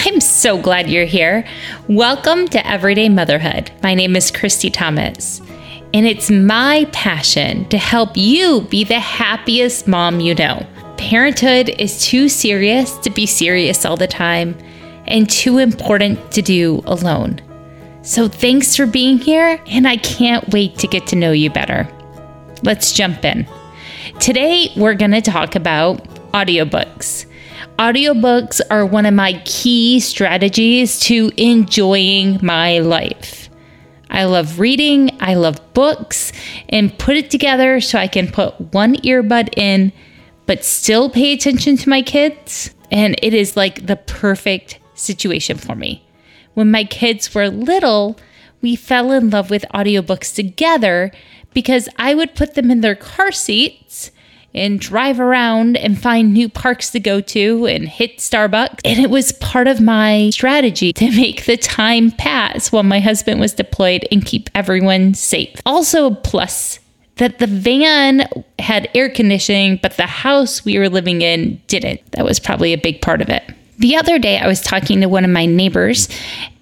I'm so glad you're here. Welcome to Everyday Motherhood. My name is Christy Thomas, and it's my passion to help you be the happiest mom you know. Parenthood is too serious to be serious all the time and too important to do alone. So thanks for being here, and I can't wait to get to know you better. Let's jump in. Today, we're going to talk about audiobooks. Audiobooks are one of my key strategies to enjoying my life. I love reading, I love books, and put it together so I can put one earbud in, but still pay attention to my kids. And it is like the perfect situation for me. When my kids were little, we fell in love with audiobooks together because I would put them in their car seats and drive around and find new parks to go to and hit Starbucks. And it was part of my strategy to make the time pass while my husband was deployed and keep everyone safe. Also, plus that the van had air conditioning, but the house we were living in didn't. That was probably a big part of it. The other day, I was talking to one of my neighbors,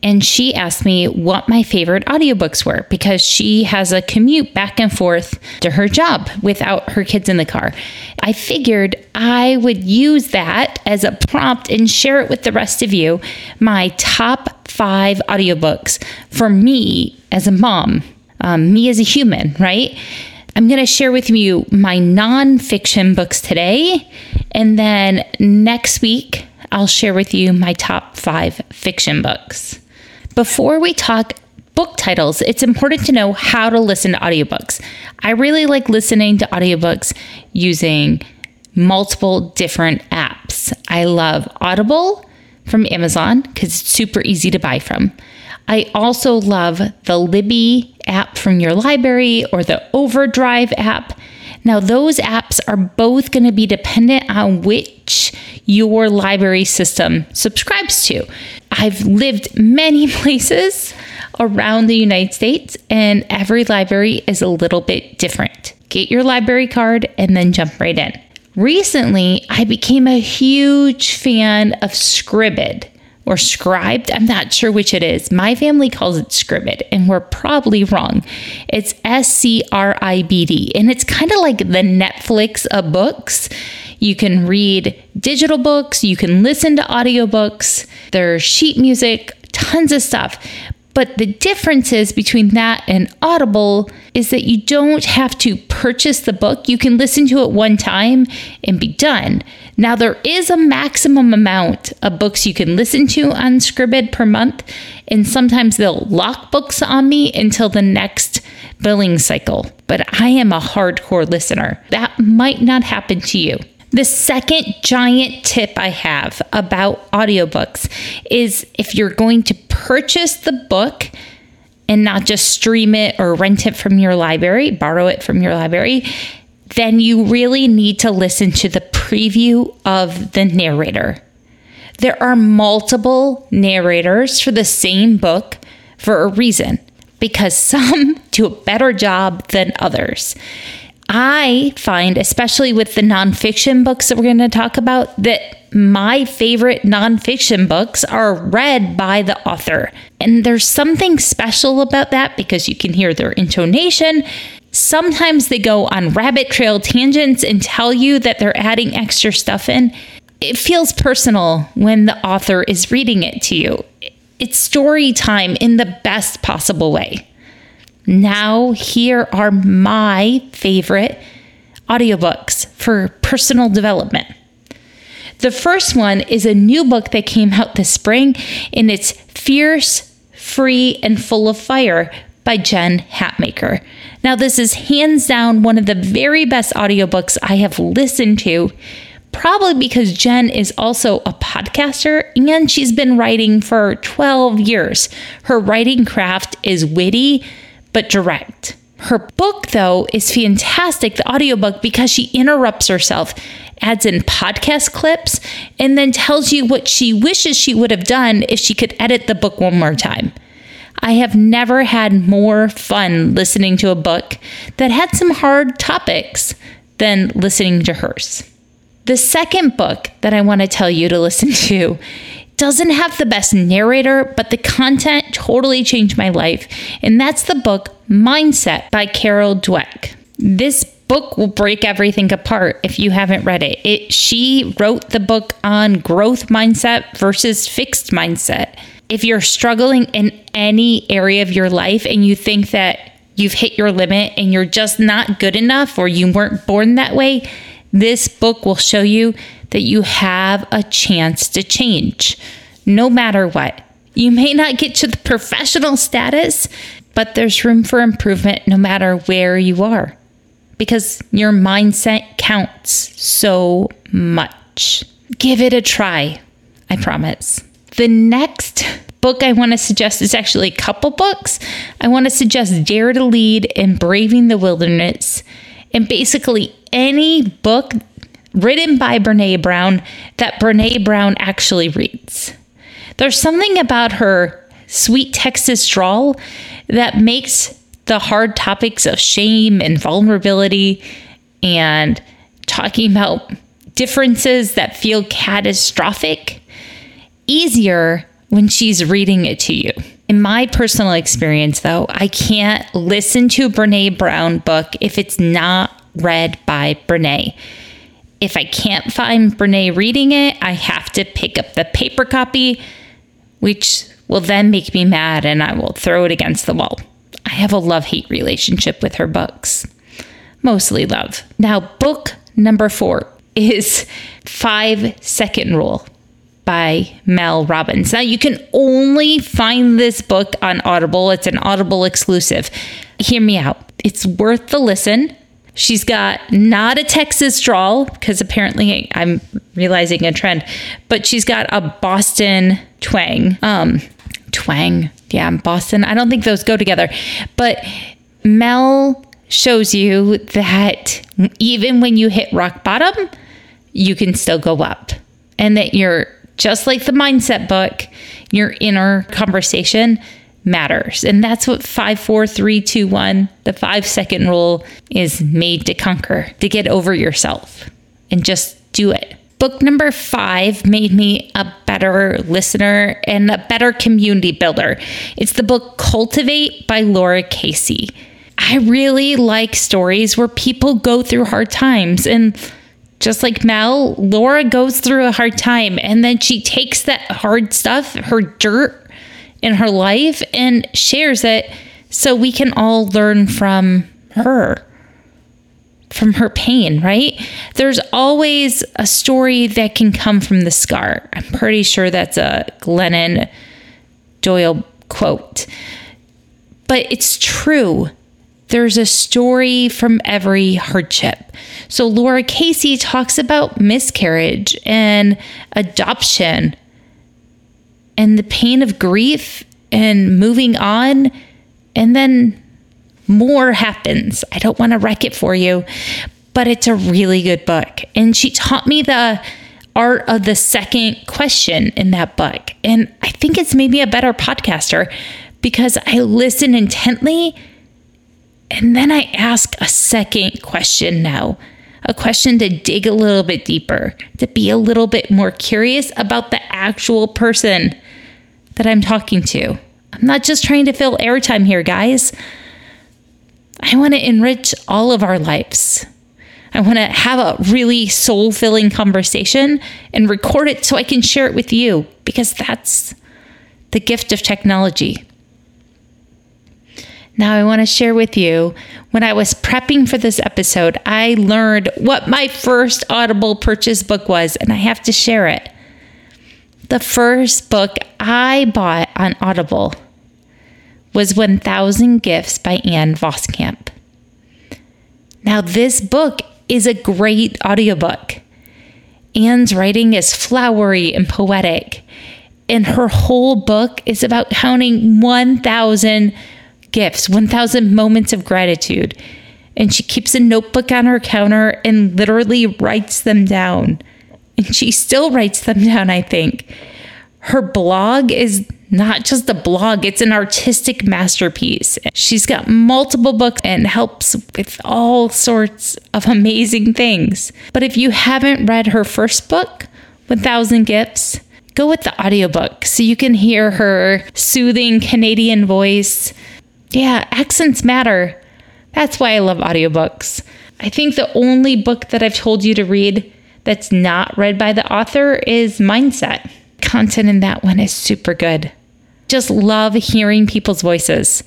and she asked me what my favorite audiobooks were because she has a commute back and forth to her job without her kids in the car. I figured I would use that as a prompt and share it with the rest of you my top five audiobooks for me as a mom, um, me as a human, right? I'm going to share with you my nonfiction books today. And then next week, I'll share with you my top five fiction books. Before we talk book titles, it's important to know how to listen to audiobooks. I really like listening to audiobooks using multiple different apps. I love Audible from Amazon because it's super easy to buy from. I also love the Libby app from your library or the Overdrive app. Now, those apps are both going to be dependent on which your library system subscribes to. I've lived many places around the United States, and every library is a little bit different. Get your library card and then jump right in. Recently, I became a huge fan of Scribd or Scribed. I'm not sure which it is. My family calls it Scribd, and we're probably wrong. It's S C R I B D, and it's kind of like the Netflix of books. You can read digital books, you can listen to audiobooks, there's sheet music, tons of stuff. But the differences between that and Audible is that you don't have to purchase the book. You can listen to it one time and be done. Now, there is a maximum amount of books you can listen to on Scribd per month, and sometimes they'll lock books on me until the next billing cycle. But I am a hardcore listener. That might not happen to you. The second giant tip I have about audiobooks is if you're going to purchase the book and not just stream it or rent it from your library, borrow it from your library, then you really need to listen to the preview of the narrator. There are multiple narrators for the same book for a reason because some do a better job than others. I find, especially with the nonfiction books that we're going to talk about, that my favorite nonfiction books are read by the author. And there's something special about that because you can hear their intonation. Sometimes they go on rabbit trail tangents and tell you that they're adding extra stuff in. It feels personal when the author is reading it to you. It's story time in the best possible way. Now, here are my favorite audiobooks for personal development. The first one is a new book that came out this spring, and it's Fierce, Free, and Full of Fire by Jen Hatmaker. Now, this is hands down one of the very best audiobooks I have listened to, probably because Jen is also a podcaster and she's been writing for 12 years. Her writing craft is witty but direct. Her book, though, is fantastic, the audiobook, because she interrupts herself, adds in podcast clips, and then tells you what she wishes she would have done if she could edit the book one more time. I have never had more fun listening to a book that had some hard topics than listening to hers. The second book that I want to tell you to listen to doesn't have the best narrator, but the content totally changed my life. And that's the book Mindset by Carol Dweck. This book will break everything apart if you haven't read it. it. She wrote the book on growth mindset versus fixed mindset. If you're struggling in any area of your life and you think that you've hit your limit and you're just not good enough or you weren't born that way, this book will show you that you have a chance to change no matter what. You may not get to the professional status, but there's room for improvement no matter where you are because your mindset counts so much. Give it a try, I promise. The next book I want to suggest is actually a couple books. I want to suggest Dare to Lead and Braving the Wilderness, and basically any book written by Brene Brown that Brene Brown actually reads. There's something about her sweet Texas drawl that makes the hard topics of shame and vulnerability and talking about differences that feel catastrophic easier when she's reading it to you. In my personal experience, though, I can't listen to a Brene Brown book if it's not read by Brene. If I can't find Brene reading it, I have to pick up the paper copy, which will then make me mad and I will throw it against the wall. I have a love hate relationship with her books, mostly love. Now, book number four is Five Second Rule by Mel Robbins. Now, you can only find this book on Audible, it's an Audible exclusive. Hear me out. It's worth the listen. She's got not a Texas drawl, because apparently I'm realizing a trend, but she's got a Boston twang. Um, twang. Yeah, Boston. I don't think those go together. But Mel shows you that even when you hit rock bottom, you can still go up. And that you're just like the mindset book, your inner conversation matters. And that's what 54321, the 5 second rule is made to conquer, to get over yourself and just do it. Book number five made me a better listener and a better community builder. It's the book Cultivate by Laura Casey. I really like stories where people go through hard times. And just like Mel, Laura goes through a hard time and then she takes that hard stuff, her dirt, in her life and shares it so we can all learn from her from her pain, right? There's always a story that can come from the scar. I'm pretty sure that's a Glennon Doyle quote. But it's true. There's a story from every hardship. So Laura Casey talks about miscarriage and adoption and the pain of grief and moving on. And then more happens. I don't want to wreck it for you, but it's a really good book. And she taught me the art of the second question in that book. And I think it's maybe a better podcaster because I listen intently and then I ask a second question now. A question to dig a little bit deeper, to be a little bit more curious about the actual person that I'm talking to. I'm not just trying to fill airtime here, guys. I want to enrich all of our lives. I want to have a really soul filling conversation and record it so I can share it with you because that's the gift of technology. Now, I want to share with you when I was prepping for this episode, I learned what my first Audible purchase book was, and I have to share it the first book I bought on Audible was 1000 Gifts by Ann Voskamp. Now, this book is a great audiobook. Anne's writing is flowery and poetic, and her whole book is about counting 1,000 gifts, 1,000 moments of gratitude. And she keeps a notebook on her counter and literally writes them down. And she still writes them down, I think. Her blog is not just a blog, it's an artistic masterpiece. She's got multiple books and helps with all sorts of amazing things. But if you haven't read her first book, 1000 Gifts, go with the audiobook so you can hear her soothing Canadian voice. Yeah, accents matter. That's why I love audiobooks. I think the only book that I've told you to read that's not read by the author is Mindset. Content in that one is super good. Just love hearing people's voices.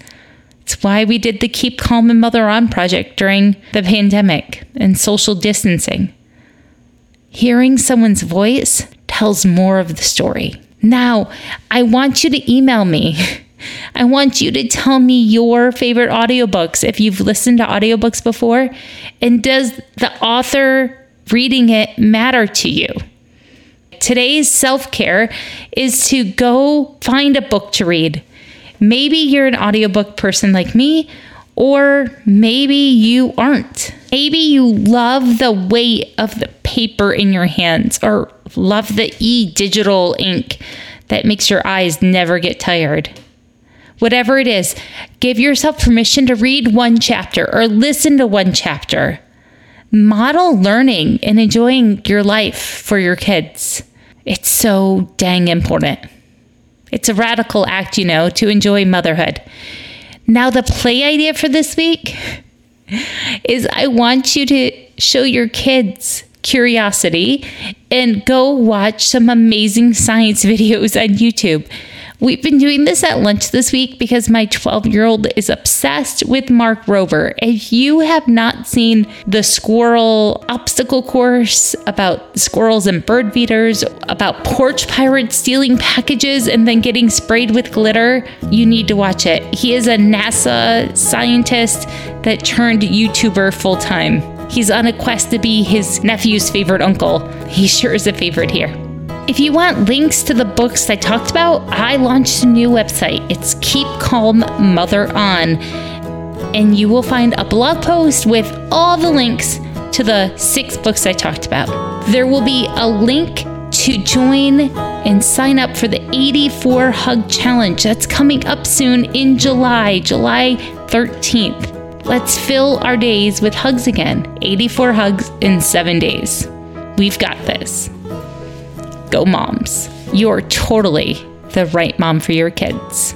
It's why we did the Keep Calm and Mother On project during the pandemic and social distancing. Hearing someone's voice tells more of the story. Now, I want you to email me. I want you to tell me your favorite audiobooks if you've listened to audiobooks before. And does the author reading it matter to you? Today's self care is to go find a book to read. Maybe you're an audiobook person like me, or maybe you aren't. Maybe you love the weight of the paper in your hands, or love the e digital ink that makes your eyes never get tired. Whatever it is, give yourself permission to read one chapter or listen to one chapter. Model learning and enjoying your life for your kids. It's so dang important. It's a radical act, you know, to enjoy motherhood. Now, the play idea for this week is I want you to show your kids curiosity and go watch some amazing science videos on YouTube. We've been doing this at lunch this week because my 12 year old is obsessed with Mark Rober. If you have not seen the squirrel obstacle course about squirrels and bird feeders, about porch pirates stealing packages and then getting sprayed with glitter, you need to watch it. He is a NASA scientist that turned YouTuber full time. He's on a quest to be his nephew's favorite uncle. He sure is a favorite here. If you want links to the books I talked about, I launched a new website. It's Keep Calm Mother On. And you will find a blog post with all the links to the six books I talked about. There will be a link to join and sign up for the 84 Hug Challenge. That's coming up soon in July, July 13th. Let's fill our days with hugs again. 84 hugs in seven days. We've got this. Go, moms. You're totally the right mom for your kids.